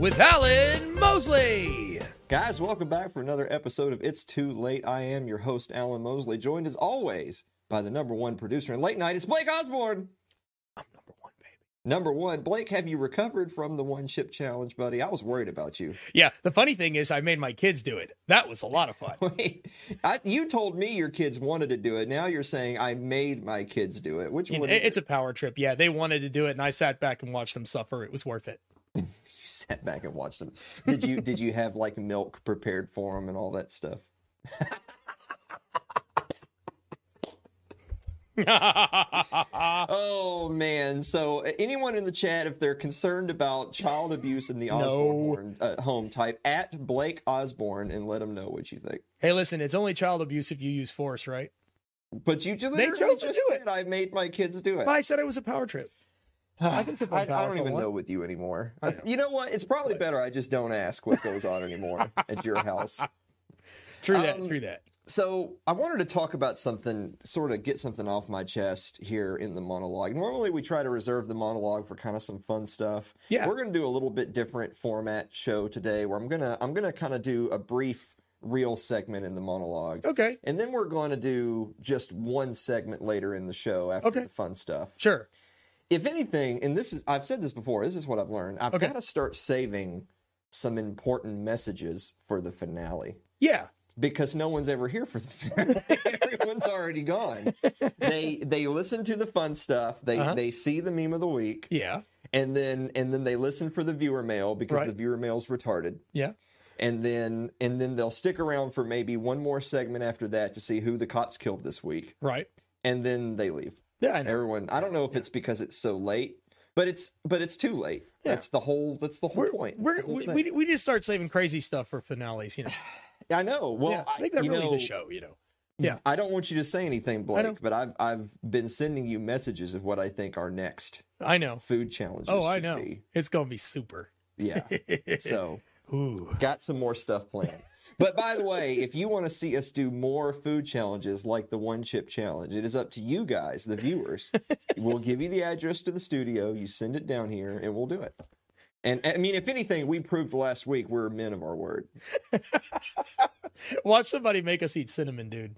with Alan Mosley. Guys, welcome back for another episode of It's Too Late. I am your host, Alan Mosley, joined as always by the number one producer in late night. It's Blake Osborne. I'm number one, baby. Number one, Blake, have you recovered from the one chip challenge, buddy? I was worried about you. Yeah, the funny thing is, I made my kids do it. That was a lot of fun. Wait, I, you told me your kids wanted to do it. Now you're saying I made my kids do it. Which one is it? it's it? a power trip. Yeah, they wanted to do it, and I sat back and watched them suffer. It was worth it. Sat back and watched them. Did you did you have like milk prepared for them and all that stuff? Oh man! So anyone in the chat, if they're concerned about child abuse in the Osborne uh, home, type at Blake Osborne and let them know what you think. hey, listen, it's only child abuse if you use force, right? But you just, They chose to do it. I made my kids do it. But I said it was a power trip. I I, I don't even want. know with you anymore. Know. You know what? It's probably better I just don't ask what goes on anymore at your house. True that. Um, True that. So I wanted to talk about something, sort of get something off my chest here in the monologue. Normally we try to reserve the monologue for kind of some fun stuff. Yeah. We're gonna do a little bit different format show today where I'm gonna I'm gonna kind of do a brief real segment in the monologue. Okay. And then we're going to do just one segment later in the show after Okay. the fun stuff. Sure. If anything, and this is I've said this before, this is what I've learned. I've Okay. got to start saving some important messages for the finale Yeah. because no one's ever here for the finale. Everyone's already gone. They they listen to the fun stuff. They Uh-huh. they see the meme of the week, Yeah. and then and then they listen for the viewer mail because Right. the viewer mail's retarded. Yeah. And then and then they'll stick around for maybe one more segment after that to see who the cops killed this week, Right. and then they leave. Yeah. I know. Everyone, I don't know if it's because it's so late, but it's but it's too late. Yeah. That's the whole. That's the whole We're, point. we're, whole we, we, we just start saving crazy stuff for finales, you know. I know. Well, yeah. I, think that really know, the show, you know. Yeah. I don't want you to say anything, Blake, but I've I've been sending you messages of what I think our next I know. food challenges. Oh, I know. be. It's going to be super. Yeah. so Ooh. got some more stuff planned. But by the way, if you want to see us do more food challenges like the one chip challenge, it is up to you guys, the viewers. we'll give you the address to the studio. You send it down here, and we'll do it. And I mean, if anything, we proved last week we're men of our word. Watch somebody make us eat cinnamon, dude.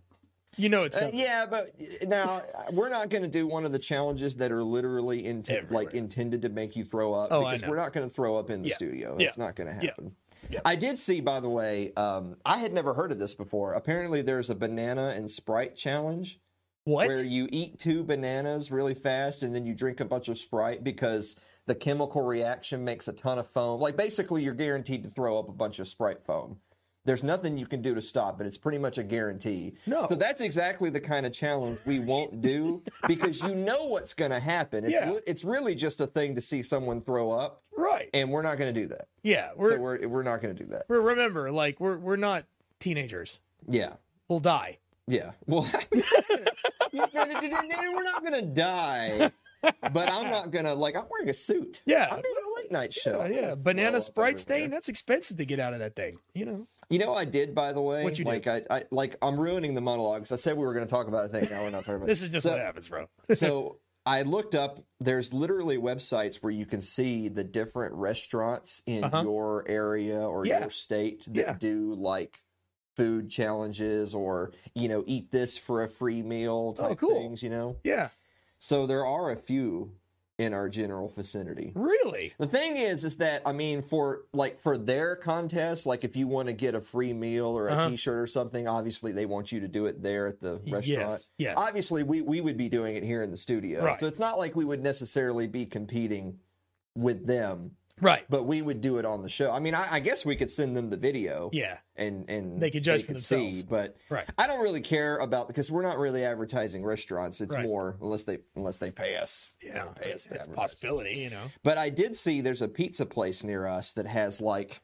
You know it's Uh, yeah, but now we're not going to do one of the challenges that are literally Everywhere. like intended to make you throw up Oh, because we're not going to throw up in the Yeah. studio. Yeah. It's not going to happen. Yeah. I did see, by the way, um, I had never heard of this before. Apparently, there's a banana and Sprite challenge What? where you eat two bananas really fast and then you drink a bunch of Sprite because the chemical reaction makes a ton of foam. Like basically, you're guaranteed to throw up a bunch of Sprite foam. There's nothing you can do to stop it. It's pretty much a guarantee. No. So that's exactly the kind of challenge we won't do because you know what's going to happen. It's, Yeah. it's really just a thing to see someone throw up, right. and we're not going to do that. Yeah. We're, so we're we're not going to do that. we're remember, like we're we're not teenagers. Yeah. We'll die. Yeah. Well, we're not going to die, but I'm not going to like. I'm wearing a suit. Yeah. I'm doing night show. Yeah, yeah. Banana Sprite stain. That's expensive to get out of that thing. You know. You know, I did by the way. What'd you like I, I like I'm ruining the monologues. I said we were going to talk about a thing. Now we're not talking about. This is just So- what happens, bro. so I looked up. There's literally websites where you can see the different restaurants in Uh-huh. your area or Yeah. your state that Yeah. do like food challenges or you know eat this for a free meal type Oh, cool. things. You know, Yeah. so there are a few in our general vicinity. Really? The thing is, is that I mean, for like for their contest, like if you want to get a free meal or a Uh-huh. shirt or something, obviously they want you to do it there at the restaurant. Yes. Yeah. Obviously, we we would be doing it here in the studio, Right. so it's not like we would necessarily be competing with them, Right. but we would do it on the show. I mean, I, I guess we could send them the video, Yeah. and and They could judge for see, themselves. but Right. I don't really care about because we're not really advertising restaurants. It's Right. more unless they unless they pay us. Yeah. pay us It's a possibility, you know. But I did see there's a pizza place near us that has like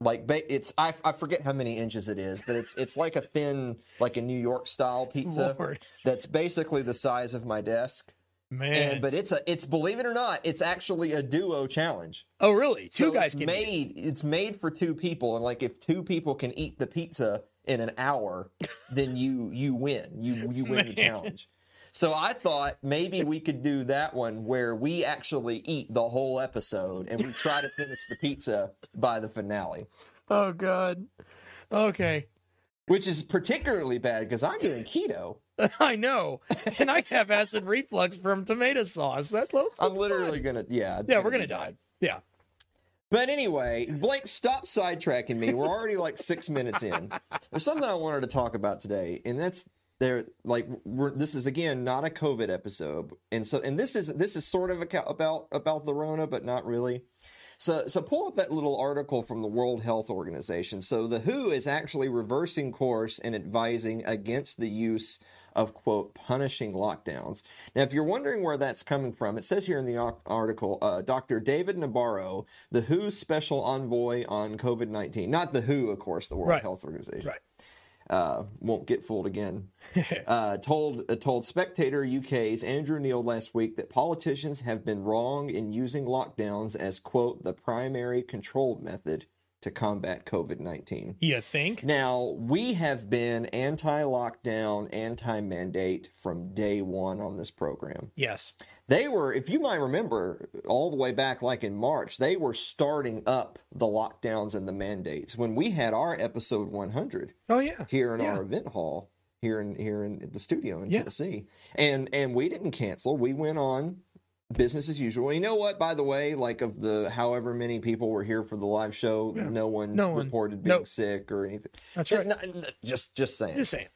like it's I, I forget how many inches it is, but it's it's like a thin like a New York style pizza Lord. that's basically the size of my desk. Man. And but it's a it's believe it or not, it's actually a duo challenge. oh, really? Two So guys it's can eat made it's made for two people and like if two people can eat the pizza in an hour, then you you win. You you win the challenge. So I thought maybe we could do that one where we actually eat the whole episode and we try to finish the pizza by the finale, Oh God. Okay. which is particularly bad because I'm doing keto. I know, and I have acid reflux from tomato sauce. That that's I'm literally gonna, yeah, Yeah, gonna we're gonna bad. die. Yeah. But anyway, Blake, stop sidetracking me. We're already like six minutes in. There's something I wanted to talk about today, and that's there. Like, we're, this is again not a COVID episode, and so and this is this is sort of a, about about the Rona, but not really. So, so pull up that little article from the World Health Organization. So, the WHO is actually reversing course and advising against the use of quote punishing lockdowns. Now, if you're wondering where that's coming from, it says here in the article, uh, Dr. David Nabarro, the WHO's special envoy on COVID 19, not the WHO, of course, the World Right. Health Organization Right. uh, won't get fooled again. uh, told uh, told Spectator UK's Andrew Neil last week that politicians have been wrong in using lockdowns as quote the primary control method to combat COVID nineteen. You think? Now we have been anti-lockdown, anti-mandate from day one on this program. Yes. They were, if you might remember, all the way back like in March, they were starting up the lockdowns and the mandates when we had our episode 100 Oh yeah. here in Yeah. our event hall here in here in the studio in Yeah. Tennessee. And and we didn't cancel. We went on business as usual. You know what? By the way, like of the however many people were here for the live show, Yeah. no one No one. reported being Nope. sick or anything. That's right. no- no, just just saying. Just saying.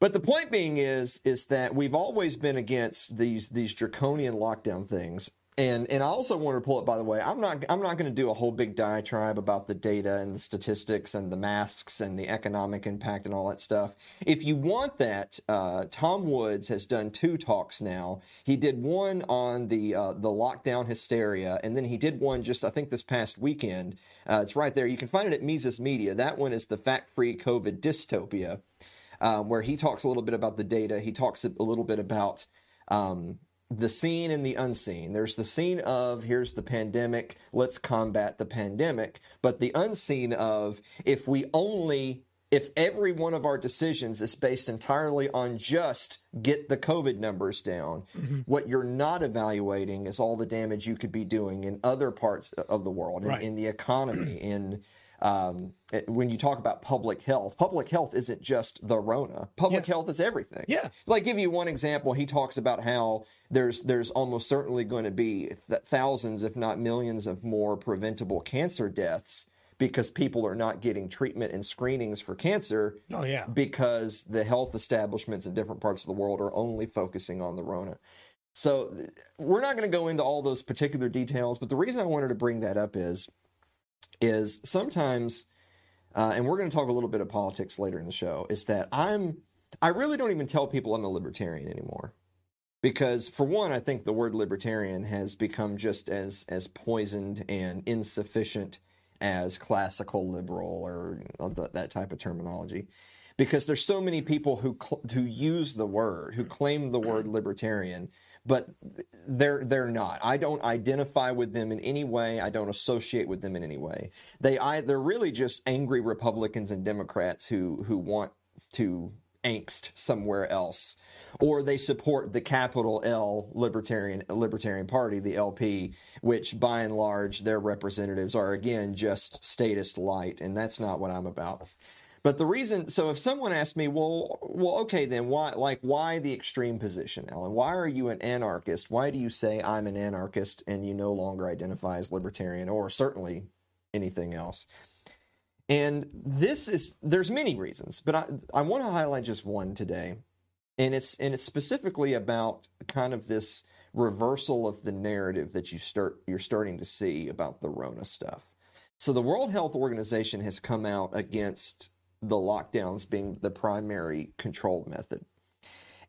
But the point being is is that we've always been against these these draconian lockdown things. And and I also want to pull it by the way, I'm not I'm not going to do a whole big diatribe about the data and the statistics and the masks and the economic impact and all that stuff. If you want that, uh, Tom Woods has done two talks now. He did one on the uh, the lockdown hysteria, and then he did one just I think this past weekend. Uh, it's right there. You can find it at Mises Media. That one is the fact free COVID dystopia um, where he talks a little bit about the data. He talks a little bit about um, the seen and the unseen. There's the scene of here's the pandemic, let's combat the pandemic. But the unseen of if we only, if every one of our decisions is based entirely on just get the COVID numbers down, mm-hmm. what you're not evaluating is all the damage you could be doing in other parts of the world, in, in the economy, in um, it- when you talk about public health, public health isn't just the Rona. Public Yeah. health is everything. Yeah. Like give you one example, he talks about how there's there's almost certainly going to be th- thousands, if not millions, of more preventable cancer deaths because people are not getting treatment and screenings for cancer Oh yeah. because the health establishments in different parts of the world are only focusing on the Rona. So we're not going to go into all those particular details, but the reason I wanted to bring that up is is sometimes, uh, and we're going to talk a little bit of politics later in the show, is that I'm I really don't even tell people I'm a libertarian anymore. Because for one, I think the word libertarian has become just as as poisoned and insufficient as classical liberal or that type of terminology. Because there's so many people who cl- who use the word, who claim the word libertarian, but they're they're not. I don't identify with them in any way. I don't associate with them in any way. They I they're really just angry Republicans and Democrats who who want to angst somewhere else or they support the capital L libertarian libertarian party the LP which by and large their representatives are again just statist light and that's not what I'm about but the reason so if someone asked me well well okay then why like why the extreme position Alan why are you an anarchist why do you say I'm an anarchist and you no longer identify as libertarian or certainly anything else and this is there's many reasons, but I I want to highlight just one today. And it's and it's specifically about kind of this reversal of the narrative that you start you're starting to see about the Rona stuff. So the World Health Organization has come out against the lockdowns being the primary control method.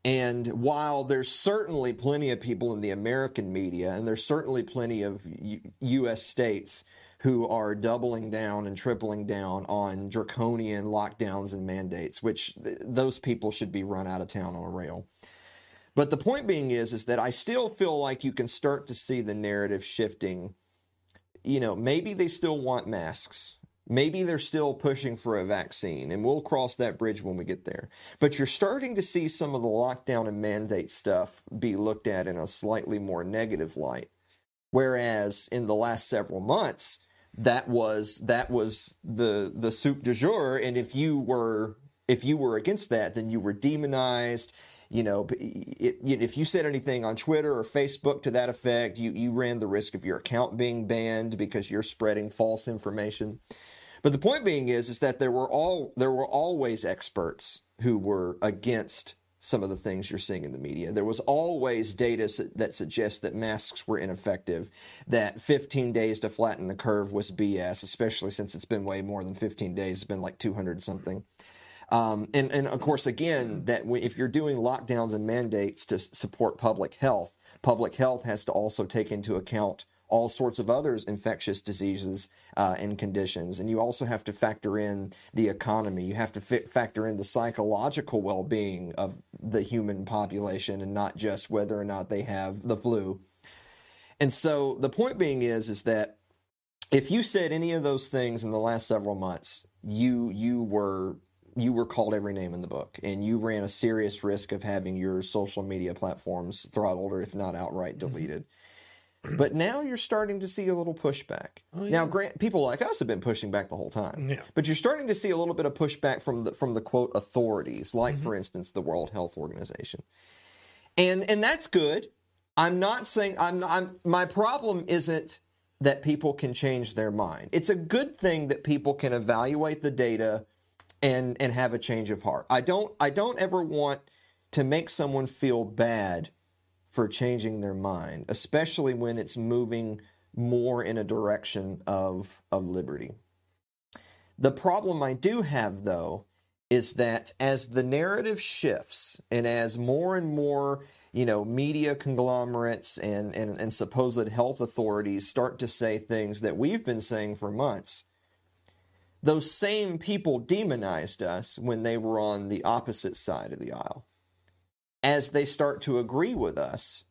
And while there's certainly plenty of people in the American media, and there's certainly plenty of U- U.S. states who are doubling down and tripling down on draconian lockdowns and mandates, which th- those people should be run out of town on a rail. But the point being is, is that I still feel like you can start to see the narrative shifting. You know, maybe they still want masks. Maybe they're still pushing for a vaccine, and we'll cross that bridge when we get there. But you're starting to see some of the lockdown and mandate stuff be looked at in a slightly more negative light. Whereas in the last several months, that was that was the the soup du jour, and if you were if you were against that, then you were demonized. You know, if you said anything on Twitter or Facebook to that effect, you, you ran the risk of your account being banned because you're spreading false information. But the point being is, is that there were all there were always experts who were against some of the things you're seeing in the media. There was always data that suggests that masks were ineffective, that 15 days to flatten the curve was BS, especially since it's been way more than 15 days. It's been like 200 something. Um, and, and of course, again, that if you're doing lockdowns and mandates to support public health, public health has to also take into account all sorts of other infectious diseases uh, and conditions. And you also have to factor in the economy. You have to factor in the psychological well being of the human population and not just whether or not they have the flu. And so the point being is, is that if you said any of those things in the last several months, you you were you were called every name in the book and you ran a serious risk of having your social media platforms throttled or if not outright mm-hmm. deleted. Mm-hmm. But now you're starting to see a little pushback. Oh, yeah. Now, grant people like us have been pushing back the whole time, yeah. but you're starting to see a little bit of pushback from the from the quote authorities, like mm-hmm. for instance the World Health Organization, and and that's good. I'm not saying I'm, I'm my problem isn't that people can change their mind. It's a good thing that people can evaluate the data and and have a change of heart. I don't I don't ever want to make someone feel bad for changing their mind, especially when it's moving more in a direction of, of liberty. The problem I do have, though, is that as the narrative shifts and as more and more you know media conglomerates and, and, and supposed health authorities start to say things that we've been saying for months those same people demonized us when they were on the opposite side of the aisle as they start to agree with us,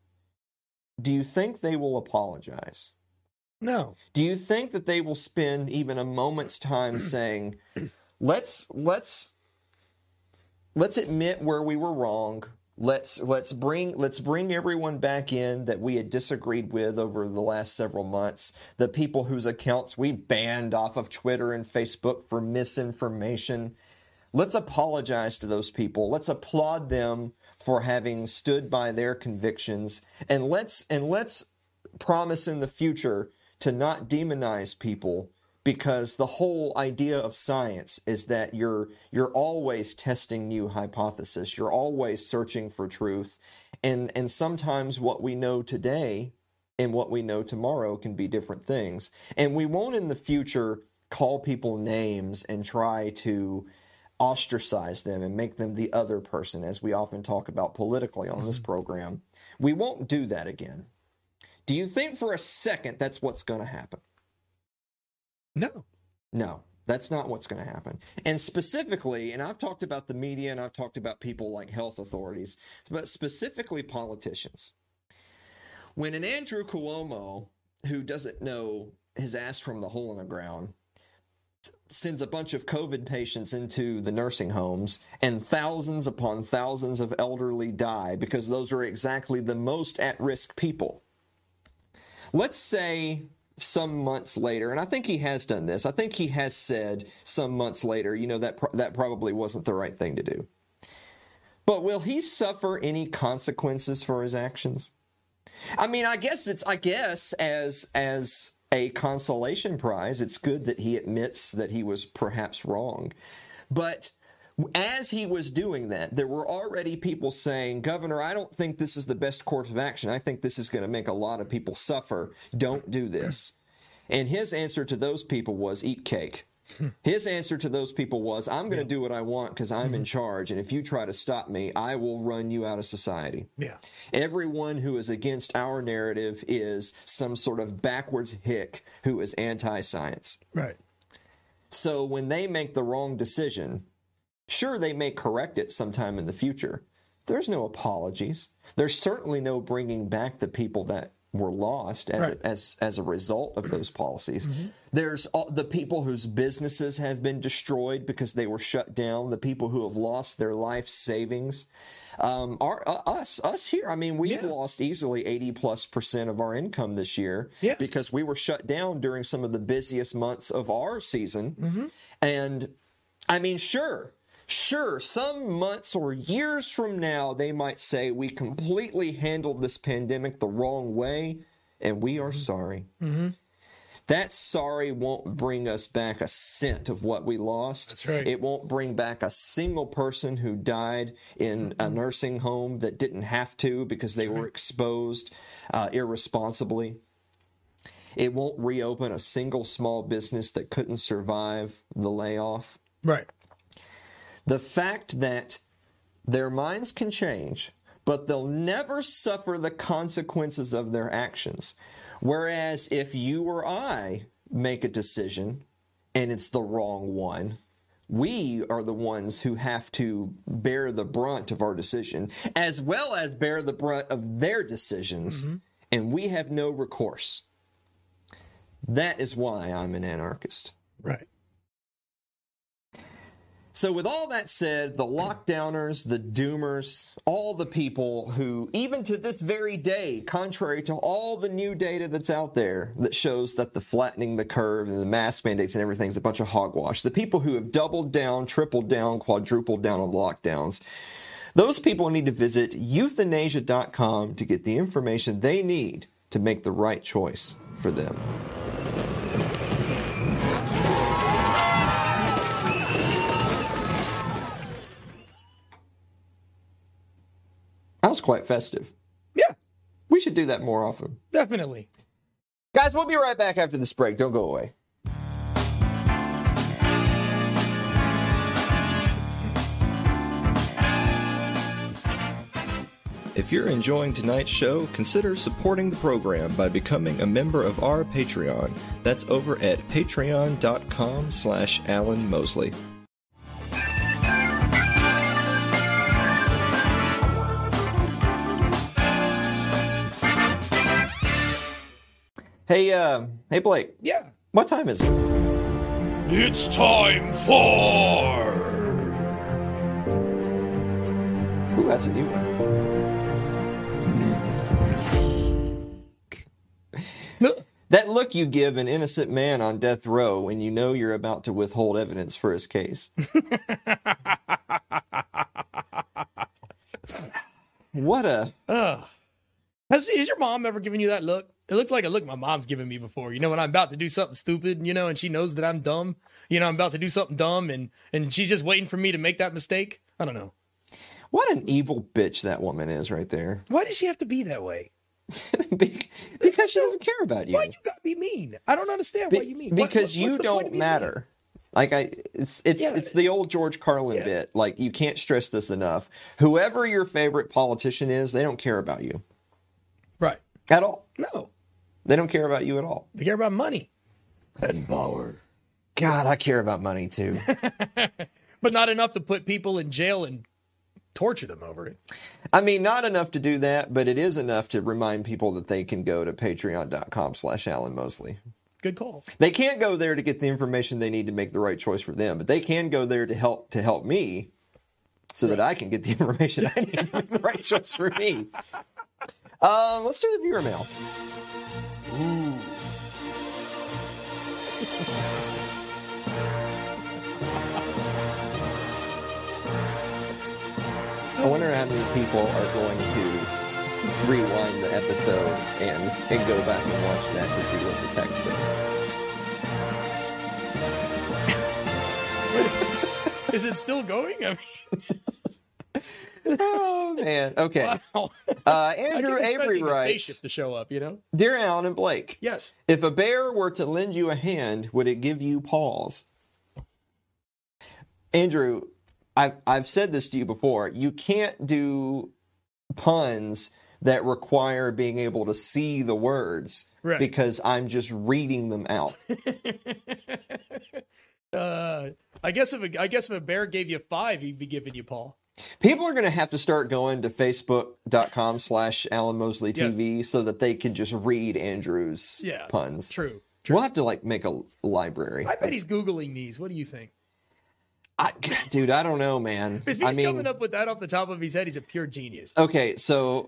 do you think they will apologize? No. Do you think that they will spend even a moment's time saying, "Let's let's let's admit where we were wrong. Let's let's bring let's bring everyone back in that we had disagreed with over the last several months. The people whose accounts we banned off of Twitter and Facebook for misinformation. Let's apologize to those people. Let's applaud them for having stood by their convictions. And let's and let's promise in the future to not demonize people because the whole idea of science is that you're you're always testing new hypotheses you're always searching for truth. And and sometimes what we know today and what we know tomorrow can be different things. And we won't in the future call people names and try to ostracize them and make them the other person, as we often talk about politically on this mm-hmm. program. We won't do that again. Do you think for a second that's what's going to happen? No. No, that's not what's going to happen. And specifically, and I've talked about the media and I've talked about people like health authorities, but specifically politicians. When an Andrew Cuomo, who doesn't know his ass from the hole in the ground, sends a bunch of COVID patients into the nursing homes, and thousands upon thousands of elderly die because those are exactly the most at risk people. Let's say some months later, and I think he has done this, I think he has said some months later, you know, that, that probably wasn't the right thing to do. But will he suffer any consequences for his actions? I mean, I guess it's, I guess, as, as, a consolation prize. It's good that he admits that he was perhaps wrong. But as he was doing that, there were already people saying, Governor, I don't think this is the best course of action. I think this is going to make a lot of people suffer. Don't do this. And his answer to those people was, Eat cake. His answer to those people was, I'm going to do what I want because I'm mm-hmm. in charge. And if you try to stop me, I will run you out of society. Yeah. Everyone who is against our narrative is some sort of backwards hick who is anti science. Right. So when they make the wrong decision, sure, they may correct it sometime in the future. There's no apologies. There's certainly no bringing back the people that were lost as Right. a, as as a result of those policies. There's all, the people whose businesses have been destroyed because they were shut down. The people who have lost their life savings. Um, our, uh, us us here. I mean, we've Yeah. lost easily eighty plus percent of our income this year Yeah. because we were shut down during some of the busiest months of our season. And I mean, sure, sure, some months or years from now, they might say we completely handled this pandemic the wrong way, and we are mm-hmm. sorry. Mm-hmm. That sorry won't bring us back a cent of what we lost. That's right. It won't bring back a single person who died in a mm-hmm. nursing home that didn't have to because they were exposed uh, irresponsibly. It won't reopen a single small business that couldn't survive the layoff. Right. The fact that their minds can change, but they'll never suffer the consequences of their actions. Whereas if you or I make a decision and it's the wrong one, we are the ones who have to bear the brunt of our decision, as well as bear the brunt of their decisions, mm-hmm. and we have no recourse. That is why I'm an anarchist. Right. So, with all that said, the lockdowners, the doomers, all the people who, even to this very day, contrary to all the new data that's out there that shows that the flattening the curve and the mask mandates and everything is a bunch of hogwash, the people who have doubled down, tripled down, quadrupled down on lockdowns, those people need to visit euthanasia.com to get the information they need to make the right choice for them. Quite festive. Yeah, We should do that more often. definitely. Guys, we'll be right back after this break. Don't go away. If you're enjoying tonight's show, consider supporting the program by becoming a member of our Patreon. That's over at patreon.com slash Alan Mosley. Hey, uh, hey Blake, Yeah. what time is it? It's time for. Ooh, that's a new one. That look you give an innocent man on death row when you know you're about to withhold evidence for his case. what a Ugh. Has, has your mom ever given you that look? It looks like a look my mom's given me before. You know, when I'm about to do something stupid, you know, and she knows that I'm dumb. You know, I'm about to do something dumb, and and she's just waiting for me to make that mistake. I don't know. what an evil bitch that woman is right there. Why does she have to be that way? Because she doesn't care about you. Why you gotta be mean? I don't understand Be- you mean. Because what- you the point of don't matter. Like I, it's it's Yeah. it's the old George Carlin Yeah. bit. Like you can't stress this enough. Whoever your favorite politician is, they don't care about you? Right. at all. No. They don't care about you at all. They care about money and power, God, I care about money too. but not enough to put people in jail and torture them over it. I mean, not enough to do that, but it is enough to remind people that they can go to patreon.com slash Alan Mosley. Good call. They can't go there to get the information they need to make the right choice for them, but they can go there to help to help me so that I can get the information I need to make the right choice for me. Um, let's do the viewer mail. I wonder how many people are going to rewind the episode and, and go back and watch that to see what the text said. Is it still going? I Oh man. Okay. wow. Uh, Andrew Avery writes, to show up. You know? "Dear Alan and Blake, Yes. if a bear were to lend you a hand, would it give you paws? Andrew, I've I've said this to you before. You can't do puns that require being able to see the words Right. because I'm just reading them out. Uh, I guess if a, I guess if a bear gave you five, he'd be giving you Paul. People are going to have to start going to facebook.com slash Alan Mosley TV so that they can just read Andrew's Yeah. puns. True. We'll have to like make a library. I bet he's googling these. What do you think? I, dude, I don't know, man. If he's I mean, coming up with that off the top of his head, he's a pure genius. okay, so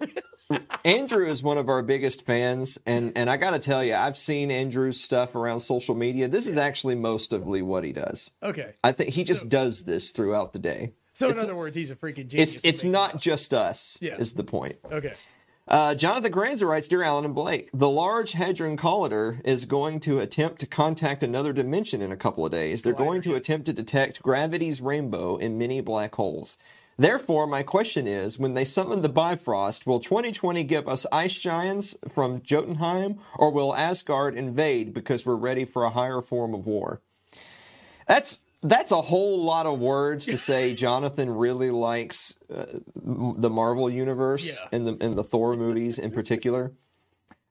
Andrew is one of our biggest fans, and and I got to tell you, I've seen Andrew's stuff around social media. This is actually mostly what he does. Okay. I think he just does this throughout the day. So in other words, he's a freaking genius. It's it's not it just us. Yeah. Is the point? Okay. Uh, Jonathan Granzer writes, Dear Alan and Blake, the Large Hadron Collider is going to attempt to contact another dimension in a couple of days. They're going to attempt to detect gravity's rainbow in many black holes. Therefore, my question is, when they summon the Bifrost, will 2020 give us ice giants from Jotunheim, or will Asgard invade because we're ready for a higher form of war? That's that's a whole lot of words to say. Jonathan really likes uh, the Marvel universe Yeah. and the and the Thor movies in particular.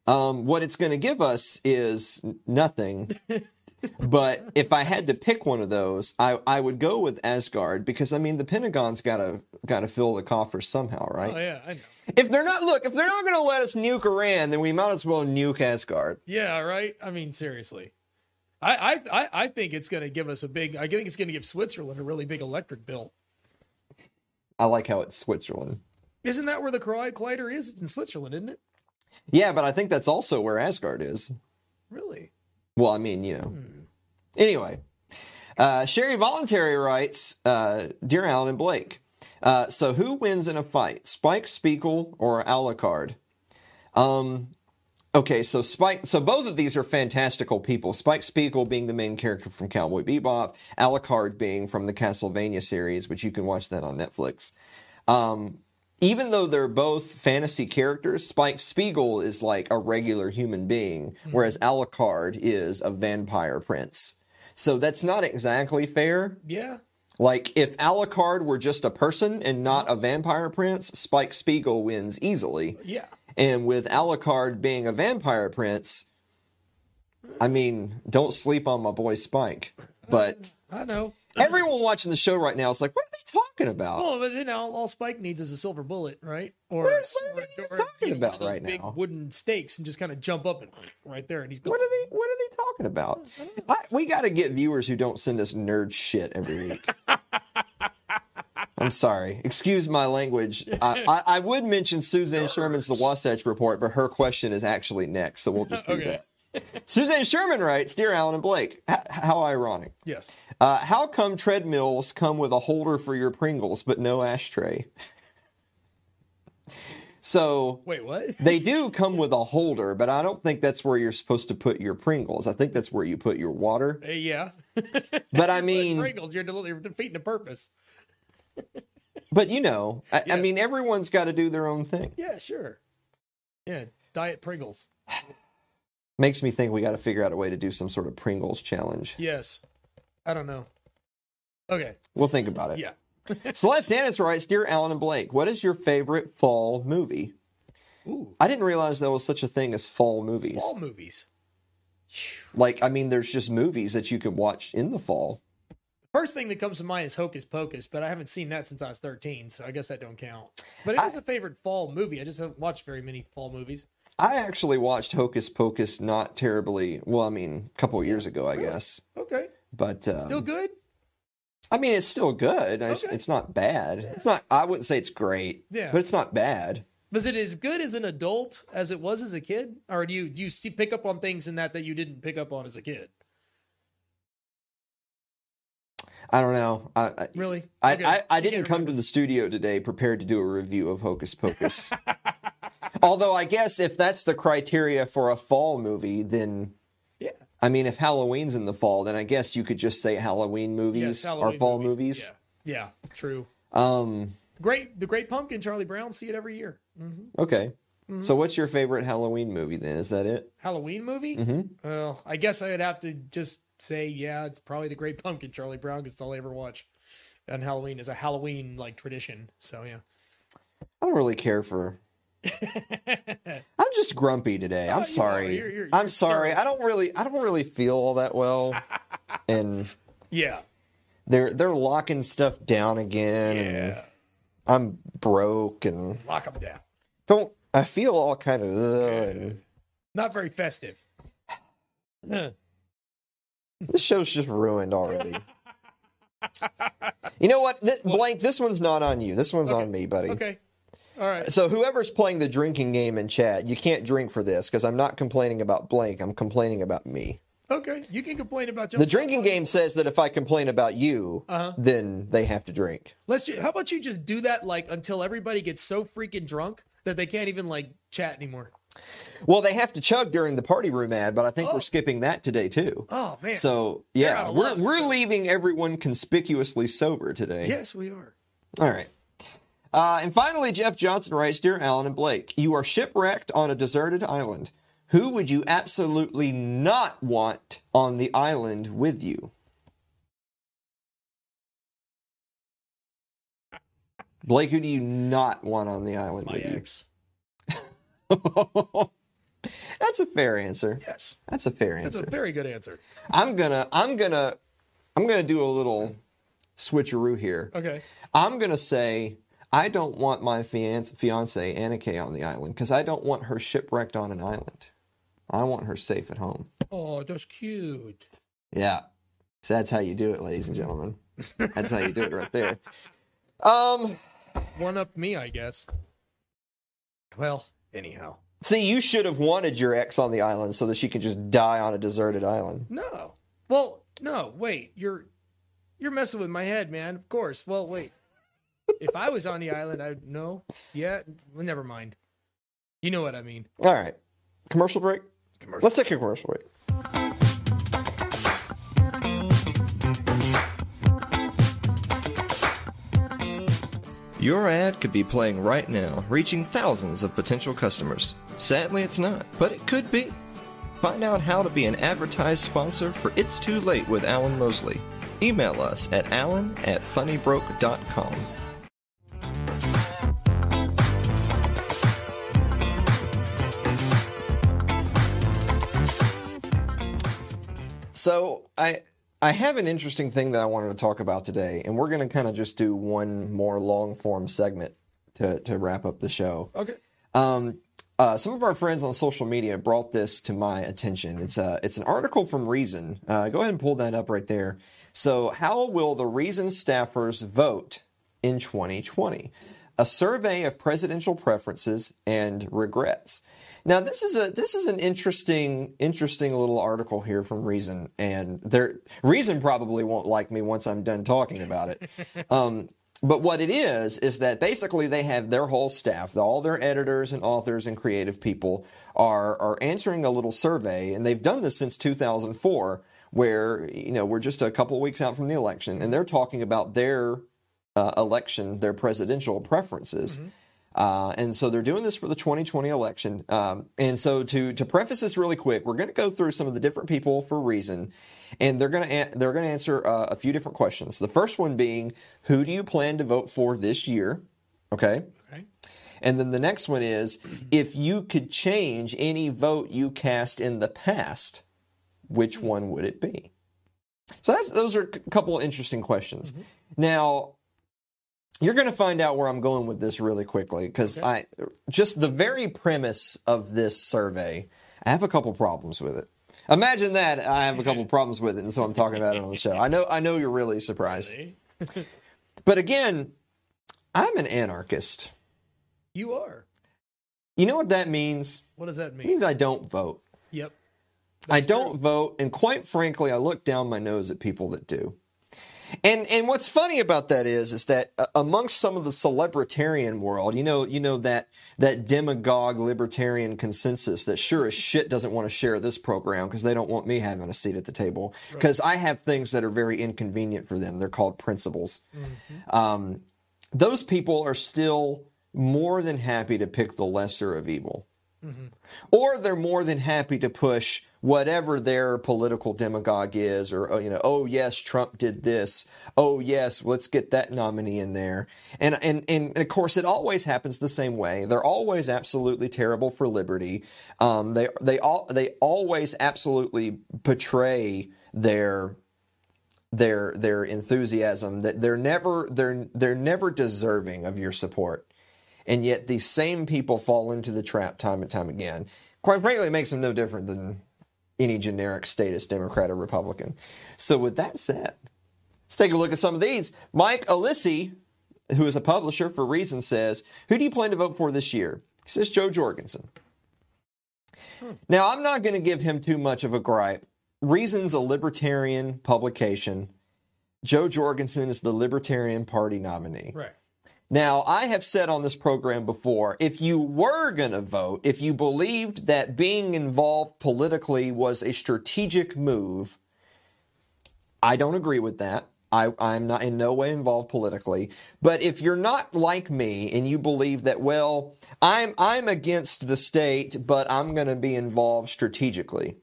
Um, what it's going to give us is nothing. but if I had to pick one of those, I, I would go with Asgard because I mean the Pentagon's got to got to fill the coffers somehow, right? Oh yeah, I know. If they're not look, if they're not going to let us nuke Iran, then we might as well nuke Asgard. Yeah, right. I mean, seriously. I I I, think it's going to give us a big. I think it's going to give Switzerland a really big electric bill. I like how it's Switzerland. Isn't that where the Colli- Collider is? It's in Switzerland, isn't it? Yeah, but I think that's also where Asgard is. Really? Well, I mean, you know. Anyway, uh, Sherry Voluntary writes, uh, Dear Alan and Blake, uh, so who wins in a fight, Spike Spiegel or Alucard? Um, okay, so Spike, so both of these are fantastical people. Spike Spiegel being the main character from Cowboy Bebop, Alucard being from the Castlevania series, which you can watch that on Netflix. Um, even though they're both fantasy characters, Spike Spiegel is like a regular human being, whereas Alucard is a vampire prince. So that's not exactly fair. Yeah. Like if Alucard were just a person and not a vampire prince, Spike Spiegel wins easily. Yeah. And with Alucard being a vampire prince, I mean, don't sleep on my boy Spike. But I know. everyone watching the show right now is like, what are they talking about? Well, but you know, all Spike needs is a silver bullet, right? Or What are- what are they or- even or, talking you know, about right big now? Wooden stakes and just kind of jump up and right there, and he's gone. What are they? What are they talking about? I, we got to get viewers who don't send us nerd shit every week. I'm sorry. Excuse my language. I, I, I would mention Suzanne Sherman's The Wasatch Report, but her question is actually next, so we'll just do Okay. that. Suzanne Sherman writes, "Dear Alan and Blake, h- how ironic. Yes. Uh, how come treadmills come with a holder for your Pringles but no ashtray?" so Wait, what? they do come with a holder, but I don't think that's where you're supposed to put your Pringles. I think that's where you put your water. Uh, yeah. But I mean, Pringles, you're, del- you're defeating the purpose. But you know, I, I mean, everyone's got to do their own thing. Yeah, sure. Yeah, diet Pringles. Makes me think we got to figure out a way to do some sort of Pringles challenge. Yes. I don't know. Okay. We'll think about it. Yeah. Celeste Dennis writes, "Dear Alan and Blake, what is your favorite fall movie?" Ooh. I didn't realize there was such a thing as fall movies. Fall movies. Like, I mean, there's just movies that you can watch in the fall. First thing that comes to mind is Hocus Pocus, but I haven't seen that since I was 13, so I guess that don't count. But it is a favorite fall movie. I just haven't watched very many fall movies. I actually watched Hocus Pocus not terribly. Well, I mean, a couple of years ago, I guess. Okay. But um, Still good? I mean, it's still good. It's, Okay. it's not bad. It's not. I wouldn't say it's great. Yeah. But it's not bad. Was it as good as an adult as it was as a kid? Or do you do you see pick up on things in that that you didn't pick up on as a kid? I don't know. I I, Really? I, Okay. I, I didn't come to the studio today prepared to do a review of Hocus Pocus. Although I guess if that's the criteria for a fall movie, then Yeah. I mean, if Halloween's in the fall, then I guess you could just say Halloween movies Yes, are Halloween fall movies. Yeah. Yeah, true. Um. Great the Great Pumpkin, Charlie Brown, see it every year. Okay. Mm-hmm. So what's your favorite Halloween movie then? Is that it? Halloween movie? Mm-hmm. Well, I guess I'd have to just say, yeah, it's probably the Great Pumpkin, Charlie Brown, because it's all I ever watch. And Halloween is a Halloween like tradition. So yeah. I don't really care for. I'm just grumpy today. Oh, I'm you sorry. You're- you're- I'm you're sorry. I don't really. I don't really feel all that well, and yeah. they're they're locking stuff down again. Yeah. I'm broke and Lock them down. don't. I feel all kind of. Uh, and Not very festive. This show's just ruined already. you know what, Th- Blake? This one's not on you. This one's on me, buddy. okay. All right. So whoever's playing the drinking game in chat, you can't drink for this because I'm not complaining about Blake. I'm complaining about me. Okay. You can complain about The drinking game says that if I complain about you, Uh-huh. then they have to drink. Let's. Ju- how about you just do that like until everybody gets so freaking drunk that they can't even like chat anymore. Well, they have to chug during the party room ad, but I think Oh. we're skipping that today too. Oh man. So yeah, we're luck, we're leaving everyone conspicuously sober today. yes, we are. All right. Uh, and finally, Jeff Johnson writes, "Dear Alan and Blake, you are shipwrecked on a deserted island. Who would you absolutely not want on the island with you?" Blake, who do you not want on the island My with ex. you? That's a fair answer. Yes. That's a fair answer. That's a very good answer. I'm gonna I'm gonna I'm gonna do a little switcheroo here. Okay. I'm gonna say I don't want my fiance fiance Annika on the island because I don't want her shipwrecked on an island. I want her safe at home. Oh, that's cute. Yeah. So that's how you do it, ladies and gentlemen. That's how you do it right there. Um One up me, I guess. Well, anyhow. see you should have wanted your ex on the island so that she could just die on a deserted island. No. Well, no, wait. You're you're messing with my head, man. Of course. Well, wait. if I was on the island, I'd no. Yeah, well, never mind. You know what I mean. All right. Commercial break? Commercial. Let's take a commercial break. Your ad could be playing right now, reaching thousands of potential customers. Sadly, it's not, but it could be. Find out how to be an advertised sponsor for It's Too Late with Alan Mosley. Email us at alan at funnybroke.com. So I I have an interesting thing that I wanted to talk about today, and we're going to kind of just do one more long form segment to to wrap up the show. Okay. Um, uh, some of our friends on social media brought this to my attention. It's a it's an article from Reason. Uh, go ahead and pull that up right there. So, how will the Reason staffers vote in 2020? A survey of presidential preferences and regrets. Now, this is a this is an interesting interesting little article here from Reason, and their Reason probably won't like me once I'm done talking about it. Um, but what it is is that basically they have their whole staff, all their editors and authors and creative people are are answering a little survey, and they've done this since 2004, where you know we're just a couple of weeks out from the election, and they're talking about their uh, election, their presidential preferences. Uh, and so they're doing this for the 2020 election. Um, and so to to preface this really quick, we're going to go through some of the different people for a reason, and they're going to a- they're going to answer uh, a few different questions. The first one being, who do you plan to vote for this year? Okay. Okay. And then the next one is, if you could change any vote you cast in the past, which one would it be? So that's those are a couple of interesting questions. Now, you're going to find out where I'm going with this really quickly because I just the very premise of this survey, I have a couple problems with it. Imagine that I have a couple problems with it, and so I'm talking about it on the show. I know, I know you're really surprised, but again, I'm an anarchist. You are. You know what that means? What does that mean? It mean? means I don't vote. Yep. I don't vote, and quite frankly, I look down my nose at people that do. And and what's funny about that is is that uh, amongst some of the celebritarian world, you know, you know that that demagogue libertarian consensus that sure as shit doesn't want to share this program because they don't want me having a seat at the table. Because I have things that are very inconvenient for them. They're called principles. Um, those people are still more than happy to pick the lesser of evil. Or they're more than happy to push whatever their political demagogue is or oh, you know oh yes trump did this oh yes let's get that nominee in there and and and of course it always happens the same way they're always absolutely terrible for liberty um, they they all they always absolutely portray their their their enthusiasm that they're never they're they're never deserving of your support. And yet these same people fall into the trap time and time again. Quite frankly, it makes them no different than any generic statist Democrat or Republican. So with that said, let's take a look at some of these. Mike Alissi, who is a publisher for Reason, says, Who do you plan to vote for this year? He says Jo Jorgensen. Hmm. Now, I'm not going to give him too much of a gripe. Reason's a libertarian publication. Jo Jorgensen is the Libertarian Party nominee. Right. Now, I have said on this program before if you were going to vote, if you believed that being involved politically was a strategic move, I don't agree with that. I, I'm not in no way involved politically. But if you're not like me and you believe that, well, I'm I'm against the state, but I'm going to be involved strategically.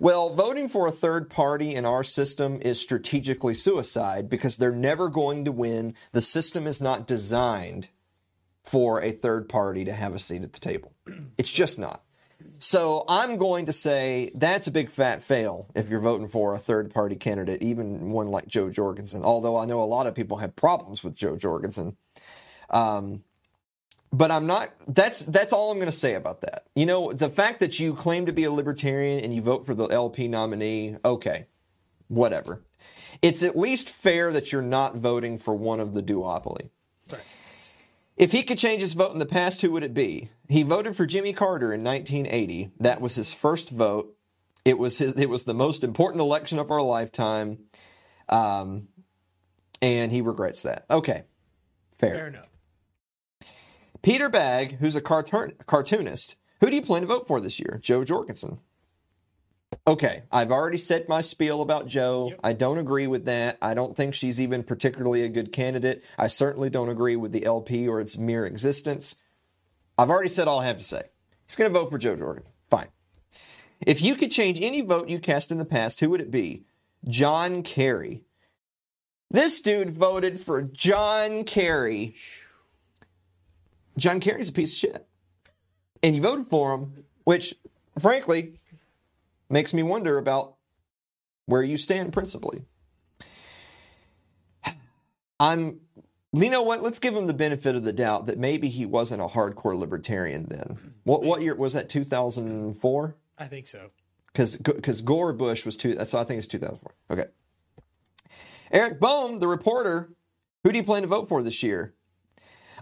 Well, voting for a third party in our system is strategically suicide because they're never going to win. The system is not designed for a third party to have a seat at the table. It's just not. So I'm going to say that's a big fat fail if you're voting for a third party candidate, even one like Jo Jorgensen. Although I know a lot of people have problems with Jo Jorgensen. Um, but I'm not. That's that's all I'm going to say about that. You know, the fact that you claim to be a libertarian and you vote for the LP nominee, okay, whatever. It's at least fair that you're not voting for one of the duopoly. Right. If he could change his vote in the past, who would it be? He voted for Jimmy Carter in 1980. That was his first vote. It was his. It was the most important election of our lifetime, um, and he regrets that. Okay, fair. Fair enough. Peter Bagg, who's a cartoon, cartoonist, who do you plan to vote for this year? Jo Jorgensen. Okay, I've already said my spiel about Jo. Yep. I don't agree with that. I don't think she's even particularly a good candidate. I certainly don't agree with the LP or its mere existence. I've already said all I have to say. He's going to vote for Joe Jordan. Fine. If you could change any vote you cast in the past, who would it be? John Kerry. This dude voted for John Kerry. John Kerry's a piece of shit. And you voted for him, which, frankly, makes me wonder about where you stand principally. I'm, you know what? Let's give him the benefit of the doubt that maybe he wasn't a hardcore libertarian then. What what year was that? Two thousand four? I think so. Because because Gore Bush was two. So I think it's two thousand four. Okay. Eric Boehm, the reporter. Who do you plan to vote for this year?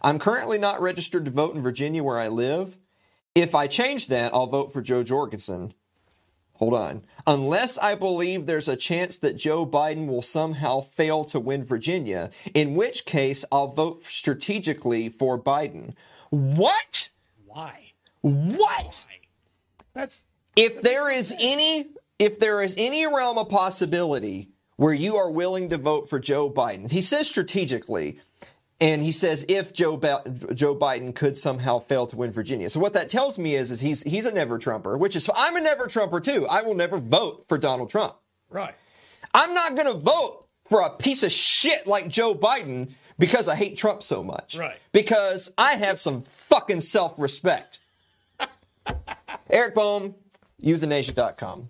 I'm currently not registered to vote in Virginia where I live. If I change that, I'll vote for Jo Jorgensen. Hold on. Unless I believe there's a chance that Joe Biden will somehow fail to win Virginia, in which case I'll vote strategically for Biden. What? Why? What? That's If there is any if there is any realm of possibility where you are willing to vote for Joe Biden, he says strategically, and he says if Joe Joe Biden could somehow fail to win Virginia. So what that tells me is is he's he's a never Trumper, which is I'm a never Trumper too. I will never vote for Donald Trump. right. I'm not going to vote for a piece of shit like Joe Biden because I hate Trump so much. Right. Because I have some fucking self-respect. Eric Boehm, euthanation.com.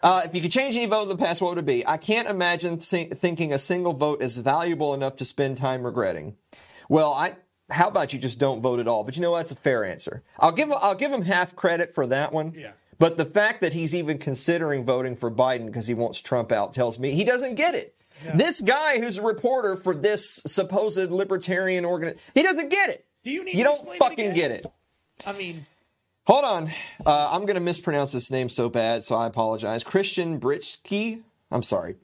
Uh, if you could change any vote in the past, what would it be? I can't imagine thi- thinking a single vote is valuable enough to spend time regretting. Well, I. How about you just don't vote at all? But you know what? That's a fair answer. I'll give I'll give him half credit for that one. Yeah. But the fact that he's even considering voting for Biden because he wants Trump out tells me he doesn't get it. This guy who's a reporter for this supposed libertarian organ, he doesn't get it. Do you need You to don't it fucking again? get it. I mean, Hold on. Uh, I'm going to mispronounce this name so bad, so I apologize. Christian Britschgi. I'm sorry.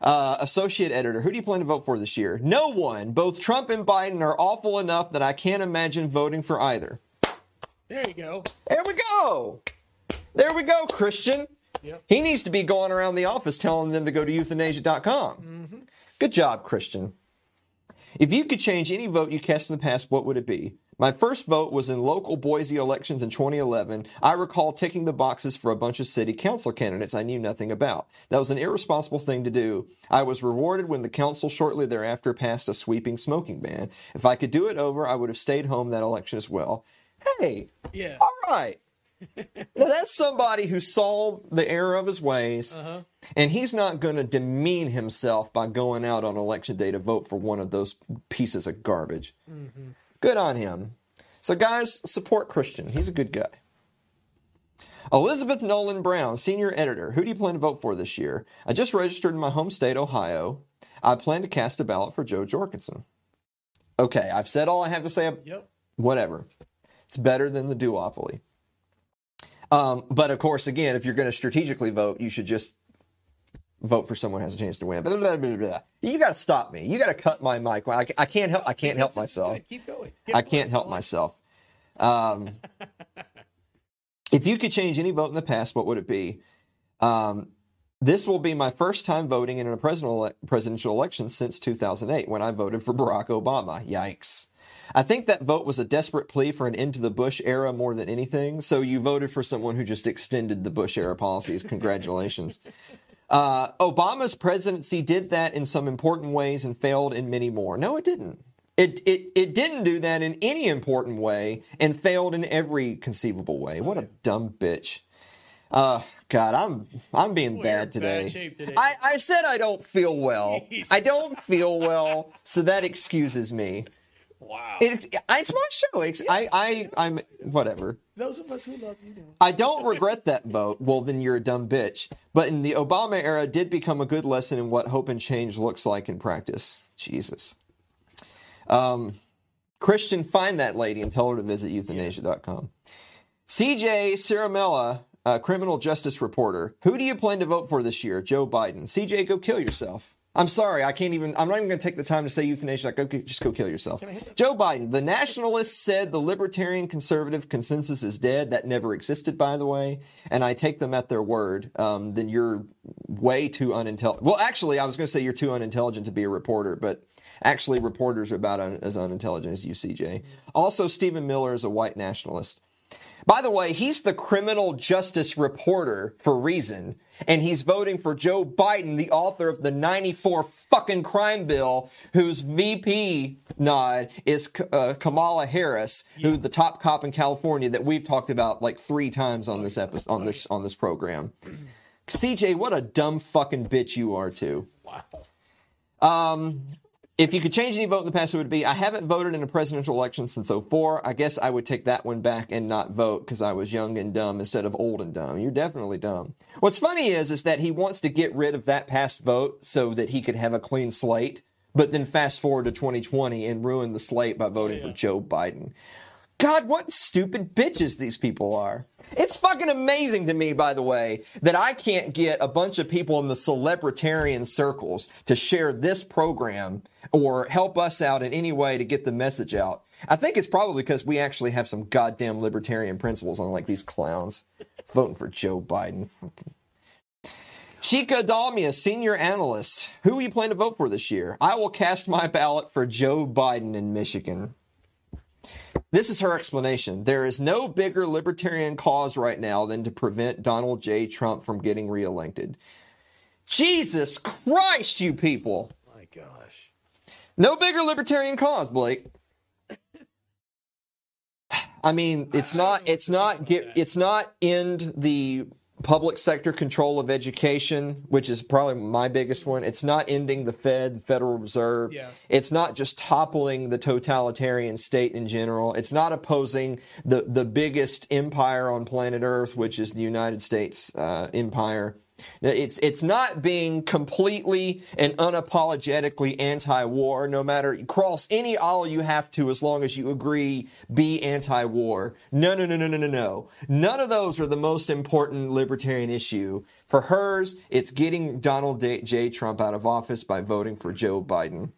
Uh, associate editor. Who do you plan to vote for this year? No one. Both Trump and Biden are awful enough that I can't imagine voting for either. there you go. There we go. There we go, Christian. Yep. He needs to be going around the office telling them to go to euthanasia.com. Good job, Christian. If you could change any vote you cast in the past, what would it be? My first vote was in local Boise elections in 2011. I recall ticking the boxes for a bunch of city council candidates I knew nothing about. That was an irresponsible thing to do. I was rewarded when the council shortly thereafter passed a sweeping smoking ban. If I could do it over, I would have stayed home that election as well. Hey, Yeah. all right. now that's somebody who saw the error of his ways, Uh-huh. and he's not going to demean himself by going out on election day to vote for one of those pieces of garbage. Good on him. So, guys, support Christian. He's a good guy. Elizabeth Nolan Brown, senior editor. Who do you plan to vote for this year? I just registered in my home state, Ohio. I plan to cast a ballot for Jo Jorgensen. Okay, I've said all I have to say. Yep. Whatever. It's better than the duopoly. Um, but of course, again, if you're going to strategically vote, you should just vote for someone who has a chance to win. Blah, blah, blah. You got to stop me. You got to cut my mic. I, I can't help. I can't help myself. Keep going. I can't help myself. Um, if you could change any vote in the past, what would it be? Um, this will be my first time voting in a presidential presidential election since 2008 when I voted for Barack Obama. Yikes. I think that vote was a desperate plea for an end to the Bush era more than anything. So you voted for someone who just extended the Bush era policies. Congratulations. Uh, Obama's presidency did that in some important ways and failed in many more. No, it didn't. It, it, it didn't do that in any important way and failed in every conceivable way. What a dumb bitch. Uh, God, I'm I'm being bad today. bad today. I, I said I don't feel well. Jeez. I don't feel well, so that excuses me. Wow. It's, it's my show. It's, I, I, I'm whatever. Those of us who love you know. I don't regret that vote. Well, then you're a dumb bitch. But in the Obama era, did become a good lesson in what hope and change looks like in practice. Jesus. Um, Christian, find that lady and tell her to visit euthanasia.com. CJ Ciaramella, uh, criminal justice reporter. Who do you plan to vote for this year? Joe Biden. CJ, go kill yourself. I'm sorry, I can't even. I'm not even going to take the time to say euthanasia. Like, go, just go kill yourself. Joe Biden. The nationalists said the libertarian conservative consensus is dead. That never existed, by the way. And I take them at their word. Um, then you're way too unintelligent. Well, actually, I was going to say you're too unintelligent to be a reporter, but actually, reporters are about un- as unintelligent as you, CJ. Also, Stephen Miller is a white nationalist. By the way, he's the criminal justice reporter for Reason, and he's voting for Joe Biden, the author of the 94 fucking crime bill, whose VP nod is uh, Kamala Harris, who's the top cop in California that we've talked about like three times on this episode on this on this program. CJ, what a dumb fucking bitch you are too. Wow. Um, if you could change any vote in the past, it would be I haven't voted in a presidential election since 04. I guess I would take that one back and not vote because I was young and dumb instead of old and dumb. You're definitely dumb. What's funny is is that he wants to get rid of that past vote so that he could have a clean slate, but then fast forward to 2020 and ruin the slate by voting for Joe Biden. God, what stupid bitches these people are. It's fucking amazing to me, by the way, that I can't get a bunch of people in the celebritarian circles to share this program or help us out in any way to get the message out. I think it's probably because we actually have some goddamn libertarian principles, on like these clowns voting for Joe Biden. Shikha Dalmia, senior analyst. Who will you plan to vote for this year? I will cast my ballot for Joe Biden in Michigan. This is her explanation. There is no bigger libertarian cause right now than to prevent Donald J. Trump from getting reelected. Jesus Christ, you people. My gosh. No bigger libertarian cause, Blake. I mean, it's not it's not get it's not end the public sector control of education, which is probably my biggest one. It's not ending the Fed, the Federal Reserve. Yeah. It's not just toppling the totalitarian state in general. It's not opposing the the biggest empire on planet Earth, which is the United States uh, empire. It's it's not being completely and unapologetically anti-war. No matter cross any aisle you have to, as long as you agree, be anti-war. No, no, no, no, no, no, no. None of those are the most important libertarian issue. For hers, it's getting Donald J. Trump out of office by voting for Joe Biden.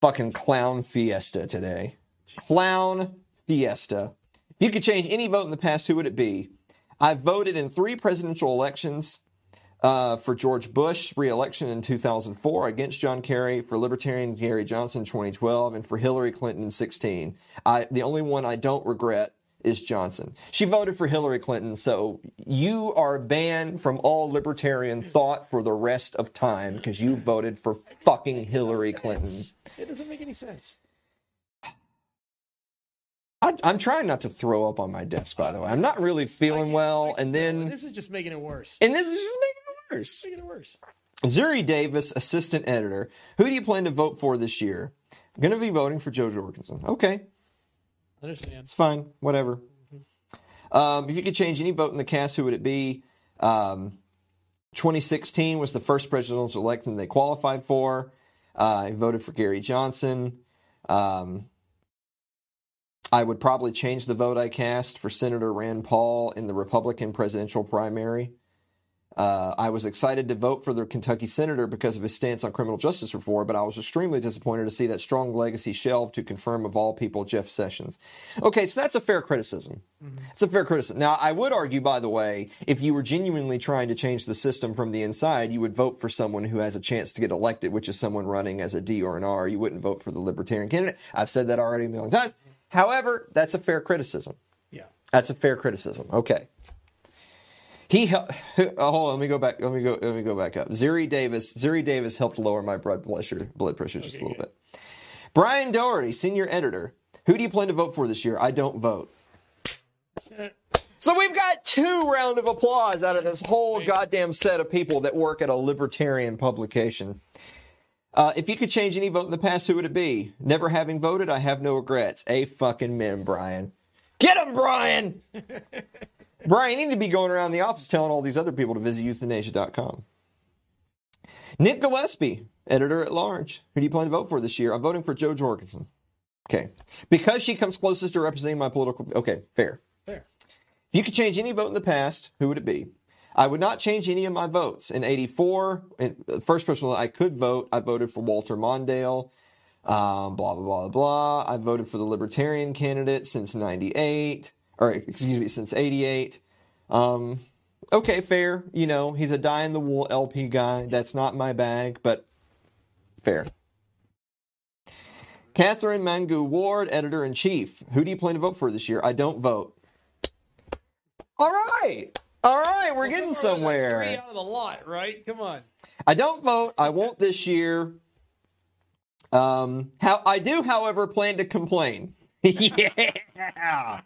Fucking clown fiesta today. Clown fiesta. If you could change any vote in the past, who would it be? I've voted in three presidential elections uh, for George Bush re-election in 2004, against John Kerry, for Libertarian Gary Johnson in 2012, and for Hillary Clinton in 16. I, the only one I don't regret is Johnson. She voted for Hillary Clinton, so you are banned from all libertarian thought for the rest of time because you voted for fucking Hillary Clinton. It doesn't make any sense. I I, I'm trying not to throw up on my desk, by the way. I'm not really feeling well, and then this is just making it worse. and this is just making it worse. Making it worse. Zuri Davis, assistant editor. Who do you plan to vote for this year? I'm going to be voting for Jo Jorgensen. Okay, Understand? it's fine. Whatever. Um, if you could change any vote in the cast, who would it be? Um, 2016 was the first presidential election they qualified for. Uh, I voted for Gary Johnson. Um, I would probably change the vote I cast for Senator Rand Paul in the Republican presidential primary. Uh, I was excited to vote for the Kentucky senator because of his stance on criminal justice reform, but I was extremely disappointed to see that strong legacy shelved to confirm, of all people, Jeff Sessions. Okay, so that's a fair criticism. It's a fair criticism. Now, I would argue, by the way, if you were genuinely trying to change the system from the inside, you would vote for someone who has a chance to get elected, which is someone running as a D or an R. You wouldn't vote for the Libertarian candidate. I've said that already a million times. However, that's a fair criticism. Yeah. That's a fair criticism. Okay. He hel- oh, hold on. Let me go back. Let me go. Let me go back up. Zuri Davis. Zuri Davis helped lower my blood pressure. Blood pressure just a little bit. Brian Doherty, senior editor. Who do you plan to vote for this year? I don't vote. So we've got two round of applause out of this whole goddamn set of people that work at a libertarian publication. Uh, if you could change any vote in the past, who would it be? Never having voted, I have no regrets. A fucking men, Brian. Get him, Brian! Brian, you need to be going around the office telling all these other people to visit youththenation.com. Nick Gillespie, editor at large. Who do you plan to vote for this year? I'm voting for Jo Jorgensen. Okay. Because she comes closest to representing my political. Okay, fair. Fair. If you could change any vote in the past, who would it be? I would not change any of my votes. In 84, the first person I could vote, I voted for Walter Mondale. Um, blah, blah, blah, blah. I voted for the Libertarian candidate since 98, or excuse me, since 88. Um, okay, fair. You know, he's a die in the wool LP guy. That's not my bag, but fair. Katherine Mangu-Ward, editor in chief. Who do you plan to vote for this year? I don't vote. All right. All right, we're getting somewhere. Three somewhere. out of the lot, right? Come on. I don't vote. I won't this year. Um, how I do, however, plan to complain. yeah,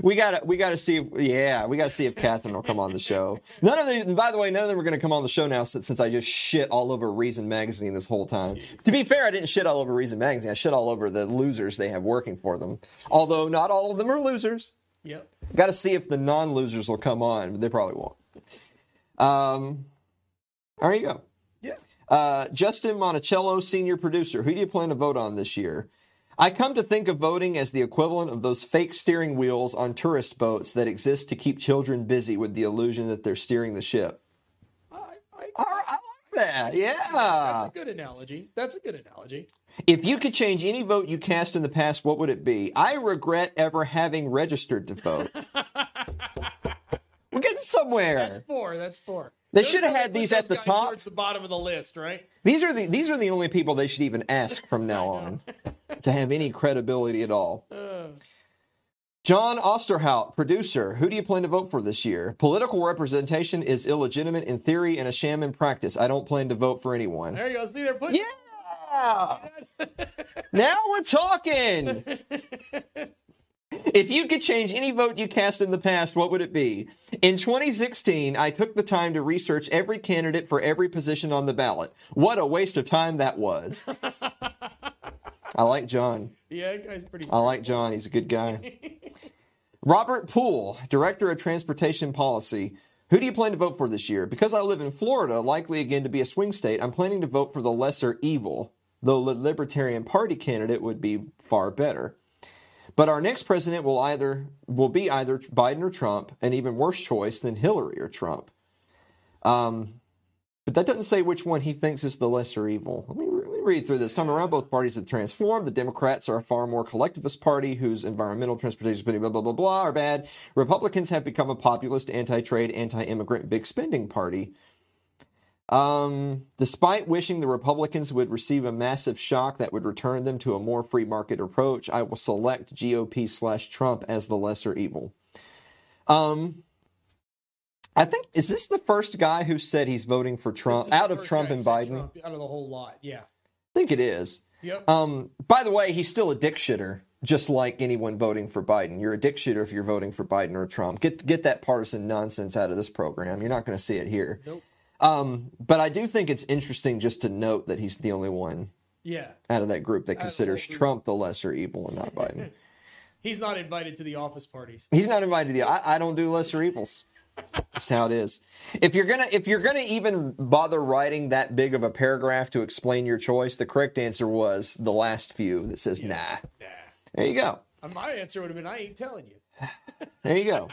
we gotta we gotta see. If, yeah, we gotta see if Katherine will come on the show. None of them. By the way, none of them are gonna come on the show now since, since I just shit all over Reason magazine this whole time. To be fair, I didn't shit all over Reason magazine. I shit all over the losers they have working for them. Although not all of them are losers. Yep. Got to see if the non-losers will come on, but they probably won't. Um, there you go. Yeah. Uh, Justin Monticello, senior producer. Who do you plan to vote on this year? I come to think of voting as the equivalent of those fake steering wheels on tourist boats that exist to keep children busy with the illusion that they're steering the ship. I, I, I Yeah. that's a good analogy. That's a good analogy. If you could change any vote you cast in the past, what would it be? I regret ever having registered to vote. We're getting somewhere. That's four. That's four. They Notice should have had these at the top. Towards the bottom of the list, right? These are the these are the only people they should even ask from now on to have any credibility at all. Oh. John Osterhoudt, producer. Who do you plan to vote for this year? Political representation is illegitimate in theory and a sham in practice. I don't plan to vote for anyone. There you go. See, they're putting. Yeah. now we're talking. If you could change any vote you cast in the past, what would it be? In 2016, I took the time to research every candidate for every position on the ballot. What a waste of time that was. I like John. Yeah, that guy's pretty. I like John. He's a good guy. Robert Poole, Director of Transportation Policy. Who do you plan to vote for this year? Because I live in Florida, likely again to be a swing state, I'm planning to vote for the lesser evil, though the Libertarian Party candidate would be far better. But our next president will either will be either Biden or Trump, an even worse choice than Hillary or Trump. Um, but that doesn't say which one he thinks is the lesser evil. Let me, me read through this. Time around, both parties have transformed. The Democrats are a far more collectivist party whose environmental transportation, blah, blah, blah, blah, are bad. Republicans have become a populist, anti-trade, anti-immigrant, big spending party. Um, despite wishing the Republicans would receive a massive shock that would return them to a more free market approach, I will select GOP slash Trump as the lesser evil. Um, I think is this the first guy who said he's voting for Trump This is the out of Trump and Biden? Trump out of the whole lot. Yeah. I think it is. Yep. Um, by the way, he's still a dick shitter. just like anyone voting for Biden. You're a dick shooter if you're voting for Biden or Trump. Get get that partisan nonsense out of this program. You're not going to see it here. Nope. Um, but I do think it's interesting just to note that he's the only one Yeah. out of that group that considers group. Trump the lesser evil and not Biden. He's not invited to the office parties. He's not invited. To, the. I, I don't do lesser evils. That's how it is. If you're gonna if you're gonna even bother writing that big of a paragraph to explain your choice, the correct answer was the last few that says nah. Nah. There you go. Uh, My answer would have been, I ain't telling you. There you go.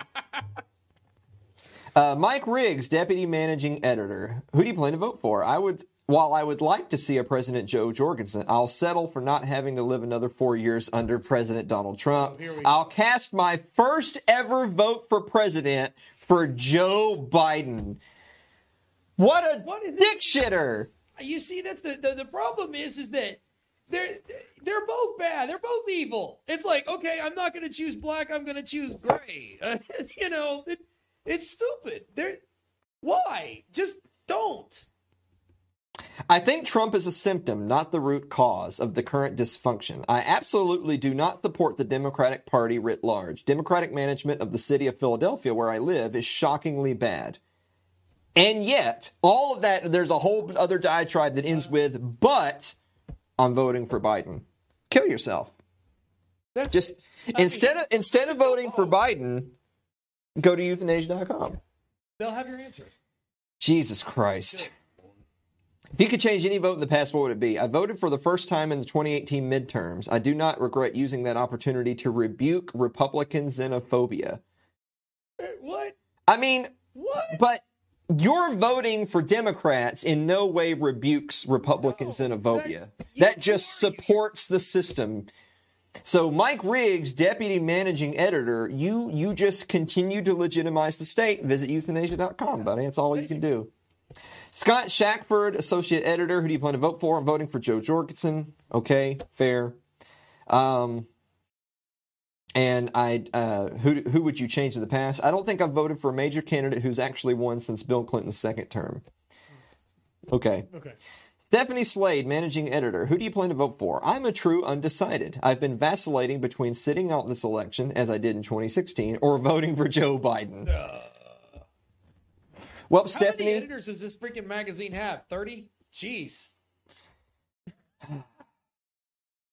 Uh, Mike Riggs, deputy managing editor. Who do you plan to vote for? I would. While I would like to see a President Jo Jorgensen, I'll settle for not having to live another four years under President Donald Trump. Oh, we go. I'll cast my first ever vote for president for Joe Biden. What a What dick shitter! You see, that's the, the the problem is is that they're they're both bad. They're both evil. It's like okay, I'm not going to choose black. I'm going to choose gray. you know, it, it's stupid. They're why? Just don't. I think Trump is a symptom, not the root cause of the current dysfunction. I absolutely do not support the Democratic Party writ large. Democratic management of the city of Philadelphia, where I live, is shockingly bad. And yet, all of that, there's a whole other diatribe that ends with, but I'm voting for Biden. Kill yourself. That's Just instead of instead of voting for Biden, go to euthanasia.com. they'll have your answer. Jesus Christ. If you could change any vote in the past, what would it be? I voted for the first time in the 2018 midterms. I do not regret using that opportunity to rebuke Republican xenophobia. What? I mean, What? but your voting for Democrats in no way rebukes Republican No, xenophobia. that- That just supports the system. So Mike Riggs, deputy managing editor, you you just continue to legitimize the state. Visit euthanasia.com, buddy. That's all you can do. Scott Shackford, associate editor. Who do you plan to vote for? I'm voting for Jo Jorgensen. Okay, fair. Um, and I, uh, who who would you change in the past? I don't think I've voted for a major candidate who's actually won since Bill Clinton's second term. Okay. Okay. Stephanie Slade, managing editor. Who do you plan to vote for? I'm a true undecided. I've been vacillating between sitting out this election, as I did in 2016, or voting for Joe Biden. Well, How many Stephanie, editors does this freaking magazine have? Thirty? Jeez.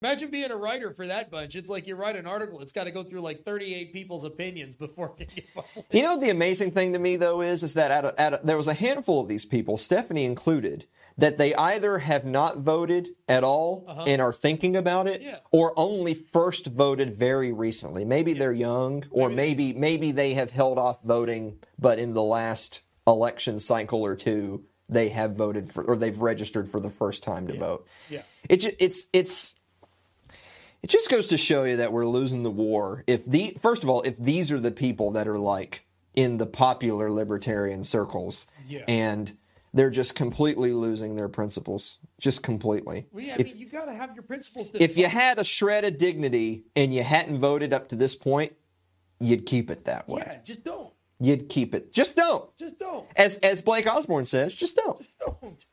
Imagine being a writer for that bunch. It's like you write an article, it's got to go through like 38 people's opinions before it can get published. You know the amazing thing to me though is is that out of, out of, there was a handful of these people, Stephanie included, that they either have not voted at all and are thinking about it, Uh-huh. Yeah. or only first voted very recently. Maybe they're young, or maybe maybe they have held off voting, but in the last election cycle or two, they have voted for or they've registered for the first time to vote. Yeah. It ju- it's it's it just goes to show you that we're losing the war. If the first of all, if these are the people that are like in the popular libertarian circles, Yeah. and they're just completely losing their principles, just completely. Well, yeah, I if mean, you got to have your principles. If you had a shred of dignity and you hadn't voted up to this point, you'd keep it that way. yeah, just don't. You'd keep it. Just don't. Just don't. As as Blake Osborne says, just don't. Just don't.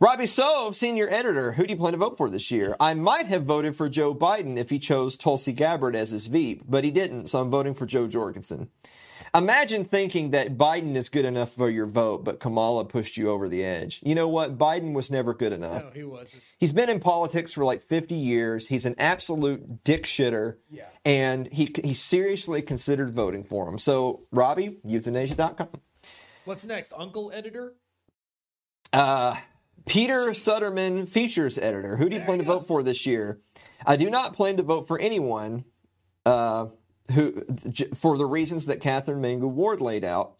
Robby Soave, senior editor. Who do you plan to vote for this year? I might have voted for Joe Biden if he chose Tulsi Gabbard as his VP, but he didn't, so I'm voting for Jo Jorgensen. Imagine thinking that Biden is good enough for your vote, but Kamala pushed you over the edge. You know what? Biden was never good enough. No, he wasn't. He's been in politics for like 50 years. He's an absolute dick shitter. Yeah. And he, he seriously considered voting for him. So, Robby, euthanasia.com. What's next? Uncle editor? Uh, Peter Suderman, features editor. Who do you There plan to go. vote for this year? I do not plan to vote for anyone uh, who, j- for the reasons that Katherine Mangu-Ward laid out.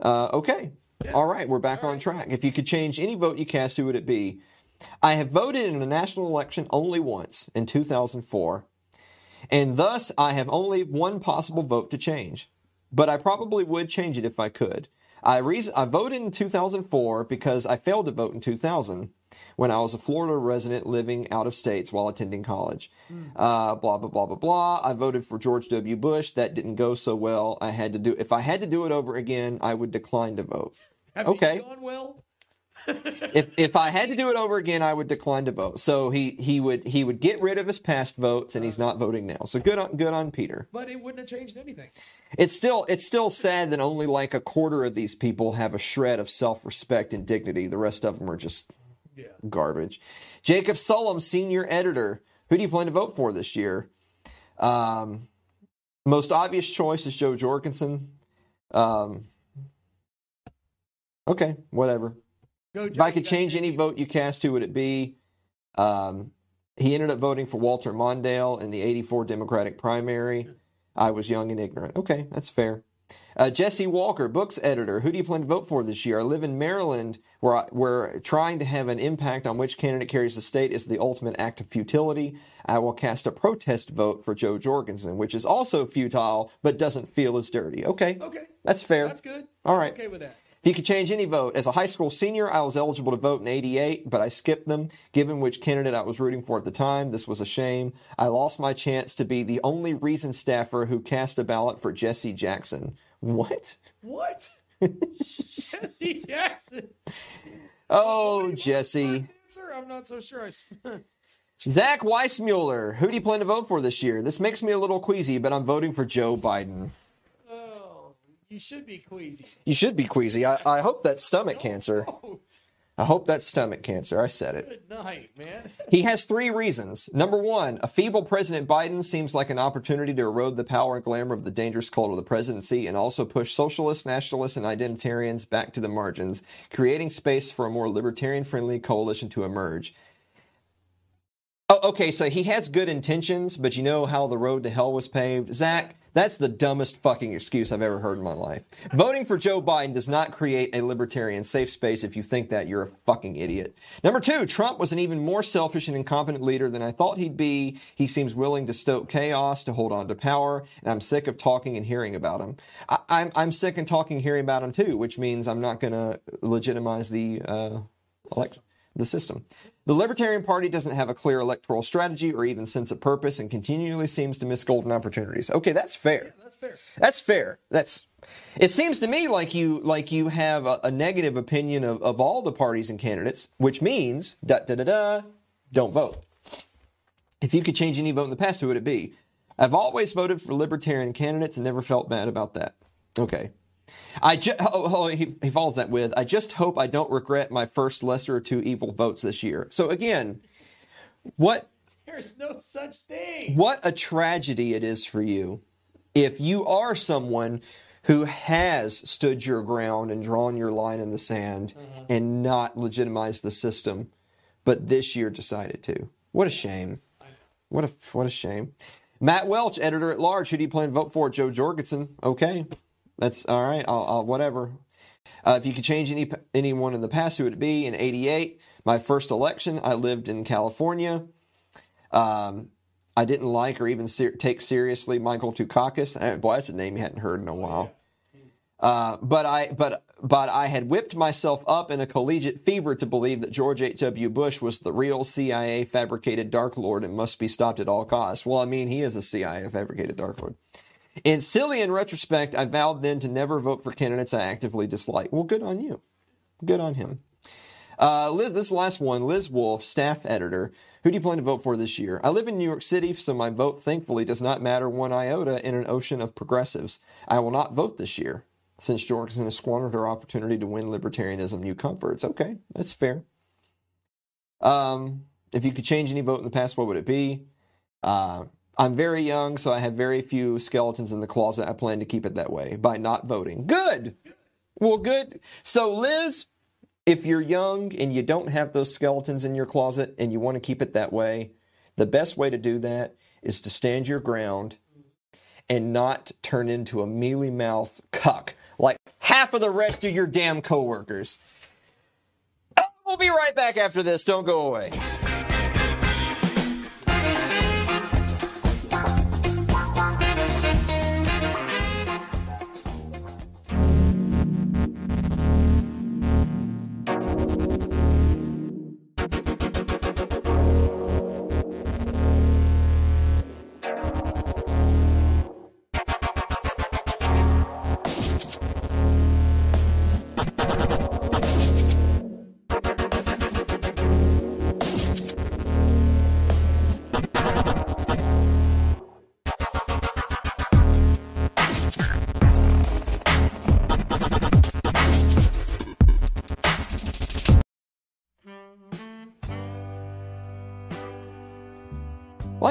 Uh, okay. All right, we're back on track. If you could change any vote you cast, who would it be? I have voted in a national election only once in 2004, and thus I have only one possible vote to change. But I probably would change it if I could. I reason I voted in 2004 because I failed to vote in 2000 when I was a Florida resident living out of states while attending college. Uh, blah blah blah blah blah. I voted for George W. Bush. That didn't go so well. I had to do. If I had to do it over again, I would decline to vote. Have Okay. gone well? if if I had to do it over again, I would decline to vote. So he he would he would get rid of his past votes, and he's not voting now. So good on good on Peter. But it wouldn't have changed anything. It's still it's still sad that only like a quarter of these people have a shred of self respect and dignity. The rest of them are just Yeah. garbage. Jacob Sullum, senior editor. Who do you plan to vote for this year? Um, most obvious choice is Jo Jorgensen. Um, okay, whatever. Go, If I could change any vote you cast, who would it be? Um, he ended up voting for Walter Mondale in the 84 Democratic primary. I was young and ignorant. Okay, that's fair. Uh, Jesse Walker, books editor. Who do you plan to vote for this year? I live in Maryland, where I, where trying to have an impact on which candidate carries the state is the ultimate act of futility. I will cast a protest vote for Jo Jorgensen, which is also futile but doesn't feel as dirty. Okay, Okay. that's fair. That's good. All right. Okay with that. You could change any vote, as a high school senior, I was eligible to vote in 88, but I skipped them. Given which candidate I was rooting for at the time, this was a shame. I lost my chance to be the only Reason staffer who cast a ballot for Jesse Jackson. What? What? Jesse Jackson. Oh, Jesse. Answer? I'm not so sure. I Zach Weissmueller. Who do you plan to vote for this year? This makes me a little queasy, but I'm voting for Joe Biden. You should be queasy. You should be queasy. I, I hope that's stomach cancer. I hope that's stomach cancer. I said it. good night, man. He has three reasons. Number one, a feeble President Biden seems like an opportunity to erode the power and glamour of the dangerous cult of the presidency and also push socialists, nationalists, and identitarians back to the margins, creating space for a more libertarian friendly coalition to emerge. Oh, okay, so he has good intentions, but you know how the road to hell was paved? Zach, that's the dumbest fucking excuse I've ever heard in my life. Voting for Joe Biden does not create a libertarian safe space. If you think that, you're a fucking idiot. Number two, Trump was an even more selfish and incompetent leader than I thought he'd be. He seems willing to stoke chaos to hold on to power, and I'm sick of talking and hearing about him. I, I'm, I'm sick and talking and hearing about him too, which means I'm not going to legitimize the uh, elect- the system. The Libertarian Party doesn't have a clear electoral strategy or even sense of purpose and continually seems to miss golden opportunities. Okay, that's fair. That's fair. That's fair. That's it seems to me like you like you have a, a negative opinion of, of all the parties and candidates, which means da da da da don't vote. If you could change any vote in the past, who would it be? I've always voted for libertarian candidates and never felt bad about that. Okay. I just, oh, oh, he, he follows that with, I just hope I don't regret my first lesser of two evil votes this year. So again, what There's no such thing. what a tragedy it is for you if you are someone who has stood your ground and drawn your line in the sand mm-hmm. and not legitimized the system, but this year decided to. What a shame. What a what a shame. Matt Welch, editor at large. Who do you plan to vote for? Jo Jorgensen. Okay, that's all right. I'll, I'll whatever. Uh, if you could change any anyone in the past, who would it be? In '88, my first election, I lived in California. Um, I didn't like or even ser- take seriously Michael Dukakis. Uh, Boy, that's a name you hadn't heard in a while. Uh, but I but but I had whipped myself up in a collegiate fever to believe that George H.W. Bush was the real CIA fabricated Dark Lord and must be stopped at all costs. Well, I mean, he is a CIA fabricated Dark Lord. In silly in retrospect, I vowed then to never vote for candidates I actively dislike. Well, good on you. Good on him. Uh, Liz, this last one, Liz Wolfe, staff editor. Who do you plan to vote for this year? I live in New York City, so my vote thankfully does not matter one iota in an ocean of progressives. I will not vote this year since Jorgensen has squandered her opportunity to win libertarianism new comforts. Okay, that's fair. Um, if you could change any vote in the past, what would it be? Uh, I'm very young, so I have very few skeletons in the closet. I plan to keep it that way by not voting. Good. Well, good. So, Liz, if you're young and you don't have those skeletons in your closet and you want to keep it that way, the best way to do that is to stand your ground and not turn into a mealy mouth cuck like half of the rest of your damn coworkers. We'll be right back after this. Don't go away.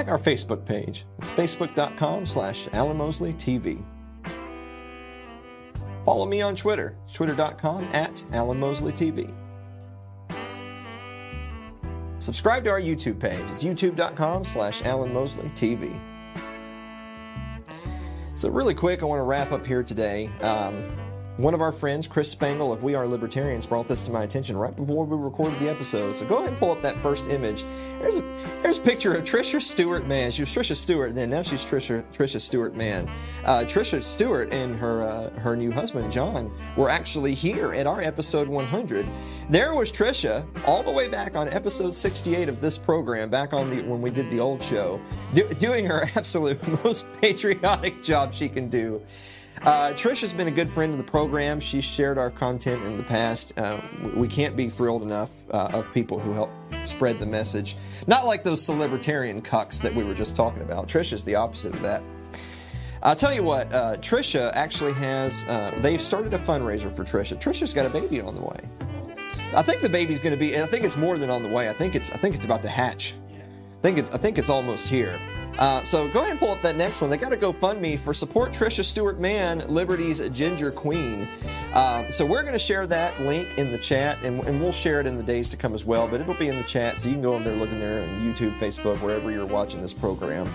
Like our Facebook page. It's facebook.com slash Alan Mosley TV. Follow me on Twitter, twitter.com at Alan Mosley TV. Subscribe to our YouTube page. It's youtube.com slash Alan Mosley TV. So, really quick, I want to wrap up here today. Um, one of our friends, Chris Spangle of We Are Libertarians, brought this to my attention right before we recorded the episode. So go ahead and pull up that first image. There's a a picture of Trisha Stewart Mann. She was Trisha Stewart then. Now she's Trisha Trisha Stewart Mann. Uh, Trisha Stewart and her uh, her new husband John were actually here at our episode 100. There was Trisha all the way back on episode 68 of this program, back on the when we did the old show, do, doing her absolute most patriotic job she can do. Uh, Trish has been a good friend of the program. She's shared our content in the past. Uh, we can't be thrilled enough uh, of people who help spread the message. Not like those celebritarian cucks that we were just talking about. Trish is the opposite of that. I'll tell you what, uh, Trisha actually has, uh, they've started a fundraiser for Trisha. Trisha's got a baby on the way. I think the baby's going to be, I think it's more than on the way. I think it's, I think it's about to hatch. I think it's, I think it's almost here. Uh, so go ahead and pull up that next one. They got to GoFundMe for support Trisha Stewart Mann, Liberty's Ginger Queen. Uh, so we're going to share that link in the chat, and, and, we'll share it in the days to come as well. But it'll be in the chat, so you can go over there, look in there on YouTube, Facebook, wherever you're watching this program.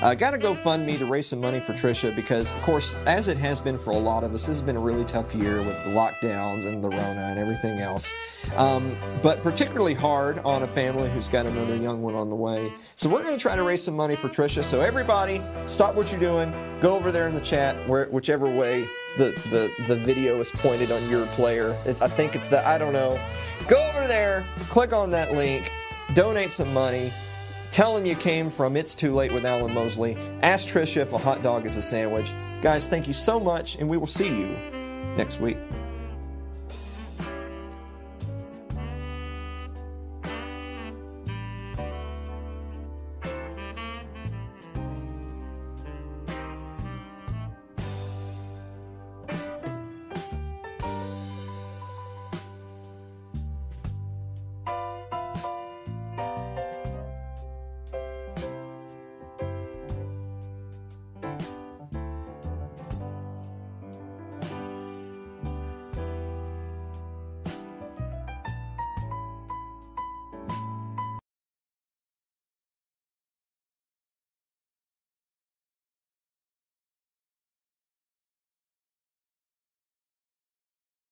Uh, got to go fund me to raise some money for Trisha because, of course, as it has been for a lot of us, this has been a really tough year with the lockdowns and the Rona and everything else. Um, but particularly hard on a family who's got another young one on the way. So we're going to try to raise some money for Trisha. So everybody, stop what you're doing, go over there in the chat, where, whichever way the, the, the video is pointed on your player. It, I think it's that, I don't know. Go over there, click on that link, donate some money. Tell them you came from It's Too Late with Alan Mosley. Ask Trisha if a hot dog is a sandwich. Guys, thank you so much, and we will see you next week.